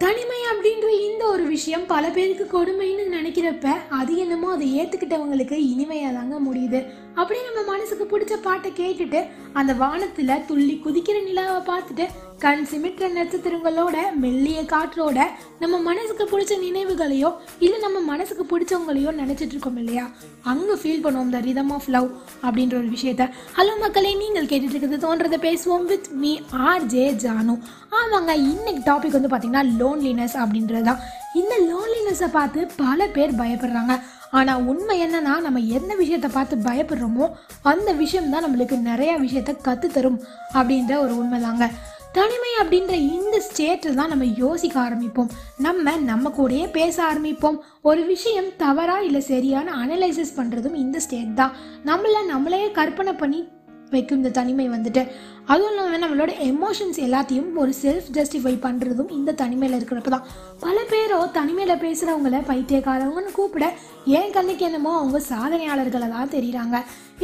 தனிமை அப்படின்ற இந்த ஒரு விஷயம் பல பேருக்கு கொடுமைன்னு நினைக்கிறப்ப அது என்னமோ அதை ஏற்றுக்கிட்டவங்களுக்கு இனிமையாக தாங்க முடியுது. அப்படியே நம்ம மனசுக்கு பிடிச்ச பாட்டை கேட்டுட்டு அந்த வானத்தில் துள்ளி குதிக்கிற நிலாவை பார்த்துட்டு கண் சிமிட்டுற நட்சத்திரங்களோட மெல்லிய காற்றோட நம்ம மனசுக்கு பிடிச்ச நினைவுகளையோ இல்லை நம்ம மனசுக்கு பிடிச்சவங்களையோ நினச்சிட்டு இருக்கோம் இல்லையா? அங்கே ஃபீல் பண்ணுவோம் த ரிதம் ஆஃப் லவ் அப்படின்ற ஒரு விஷயத்த. ஹலோ மக்களே நீங்கள் கேட்டுட்டு இருக்கிறது தோன்றதை பேசுவோம் with me R J Janu. ஆமாங்க இன்னைக்கு டாபிக் வந்து பார்த்தீங்கன்னா லோன்லினஸ் அப்படின்றது தான் இந்த லோன்லினஸை பார்த்து பல பேர் பயப்படுறாங்க. ஆனால் உண்மை என்னன்னா நம்ம எந்த விஷயத்தை பார்த்து பயப்படுறோமோ அந்த விஷயம் தான் நம்மளுக்கு நிறையா விஷயத்த கற்றுத்தரும் அப்படின்ற ஒரு உண்மை தாங்க தனிமை அப்படின்ற இந்த ஸ்டேட்டில் தான் நம்ம யோசிக்க ஆரம்பிப்போம். நம்ம நம்ம கூடயே பேச ஆரம்பிப்போம். ஒரு விஷயம் தவறா இல்லை சரியான அனலைசிஸ் பண்ணுறதும் இந்த ஸ்டேட் தான். நம்மளை நம்மளையே கற்பனை பண்ணி வைக்கும் இந்த தனிமை வந்துட்டு. அதுவும் இல்லாமல் நம்மளோட எமோஷன்ஸ் எல்லாத்தையும் ஒரு செல்ஃப் ஜஸ்டிஃபை பண்ணுறதும் இந்த தனிமையில் இருக்கிறப்ப தான் பல பேரோ தனிமையில் பேசுகிறவங்கள பைத்தியக்காரவங்கன்னு கூப்பிட ஏன் கண்ணுக்கு என்னமோ அவங்க சாதனையாளர்களை தான் தெரியுறாங்க.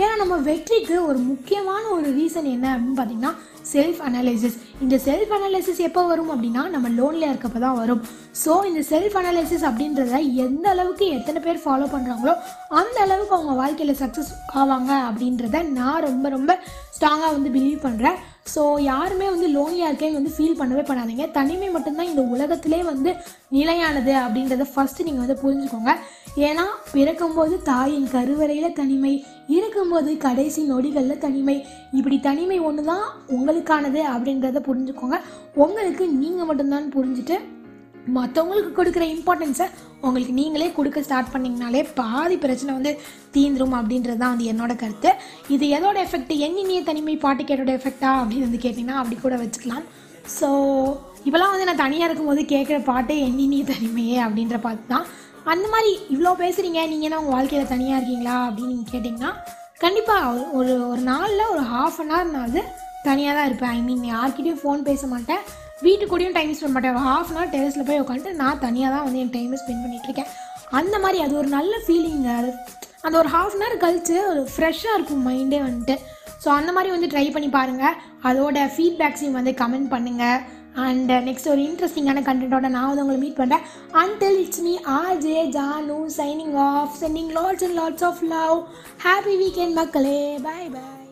ஏன்னா நம்ம வெற்றிக்கு ஒரு முக்கியமான ஒரு ரீசன் என்ன அப்படின்னு பார்த்தீங்கன்னா செல்ஃப் அனாலிசிஸ் இந்த செல்ஃப் அனாலிசிஸ் எப்போ வரும் அப்படின்னா நம்ம லோன்லியாக இருக்கப்போ தான் வரும். ஸோ இந்த செல்ஃப் அனலைசிஸ் அப்படின்றத எந்த அளவுக்கு எத்தனை பேர் ஃபாலோ பண்ணுறாங்களோ அந்த அளவுக்கு அவங்க வாழ்க்கையில் சக்ஸஸ் ஆவாங்க அப்படின்றத நான் ரொம்ப ரொம்ப ஸ்ட்ராங்காக வந்து பிலீவ் பண்ணுறேன் ஸோ யாருமே வந்து லோன்லியாக இருக்கேன் வந்து ஃபீல் பண்ணவே பண்ணாதீங்க. தனிமை மட்டும்தான் இந்த உலகத்திலே வந்து நிலையானது அப்படின்றத ஃபஸ்ட்டு நீங்கள் வந்து புரிஞ்சுக்கோங்க. ஏன்னா பிறக்கும்போது தாயின் கருவறையில் தனிமை இருக்கும்போது கடைசி நொடிகளில் தனிமை. இப்படி தனிமை ஒன்று தான் உங்களுக்கானது அப்படின்றத புரிஞ்சுக்கோங்க. உங்களுக்கு நீங்கள் மட்டும்தான் புரிஞ்சுட்டு மற்றவங்களுக்கு கொடுக்குற இம்பார்ட்டன்ஸை உங்களுக்கு நீங்களே கொடுக்க ஸ்டார்ட் பண்ணிங்கனாலே பாதி பிரச்சனை வந்து தீந்துரும் அப்படின்றது தான் வந்து என்னோட கருத்து. இது எதோட எஃபெக்ட் எண்ணினிய தனிமை பாட்டு கேட்டோட எஃபெக்டா அப்படின்னு வந்து கேட்டிங்கன்னா அப்படி கூட வச்சுக்கலாம். ஸோ இப்போலாம் வந்து நான் தனியாக இருக்கும்போது கேட்குற பாட்டு எண்ணினிய தனிமையே அப்படின்ற பாட்டு தான் அந்த மாதிரி இவ்வளோ பேசுகிறீங்க நீங்கள் என்ன உங்கள் வாழ்க்கையில் தனியாக இருக்கீங்களா அப்படின்னு நீங்கள் கேட்டிங்கன்னா கண்டிப்பாக ஒரு ஒரு நாளில் ஒரு ஹாஃப் அன் ஹவர்னாவது தனியாக தான் இருப்பேன். ஐ மீன் யார்கிட்டையும் ஃபோன் பேச மாட்டேன். வீட்டுக்கூடயும் டைம் ஸ்பெண்ட் பண்ணுறேன் ஹாஃப் அன் ஹவர் டெரஸில் போய் உட்காந்துட்டு நான் தனியாக தான் வந்து என் டைமை ஸ்பெண்ட் பண்ணிட்டு இருக்கேன். அந்த மாதிரி அது ஒரு நல்ல ஃபீலிங் அது. அந்த ஒரு ஹாஃப் அன் ஹவர் கழிச்சு ஒரு ஃப்ரெஷ்ஷாக இருக்கும் மைண்டே வந்துட்டு. ஸோ அந்த மாதிரி வந்து ட்ரை பண்ணி பாருங்கள் அதோட ஃபீட்பேக்ஸையும் வந்து கமெண்ட் பண்ணுங்கள் அண்ட் நெக்ஸ்ட் ஒரு இன்ட்ரெஸ்டிங்கான கண்டென்ட்டோட நான் வந்து உங்களை மீட் பண்ணுறேன் until it's me R J Janu signing off sending lots and lots of love happy weekend மக்களே. Bye bye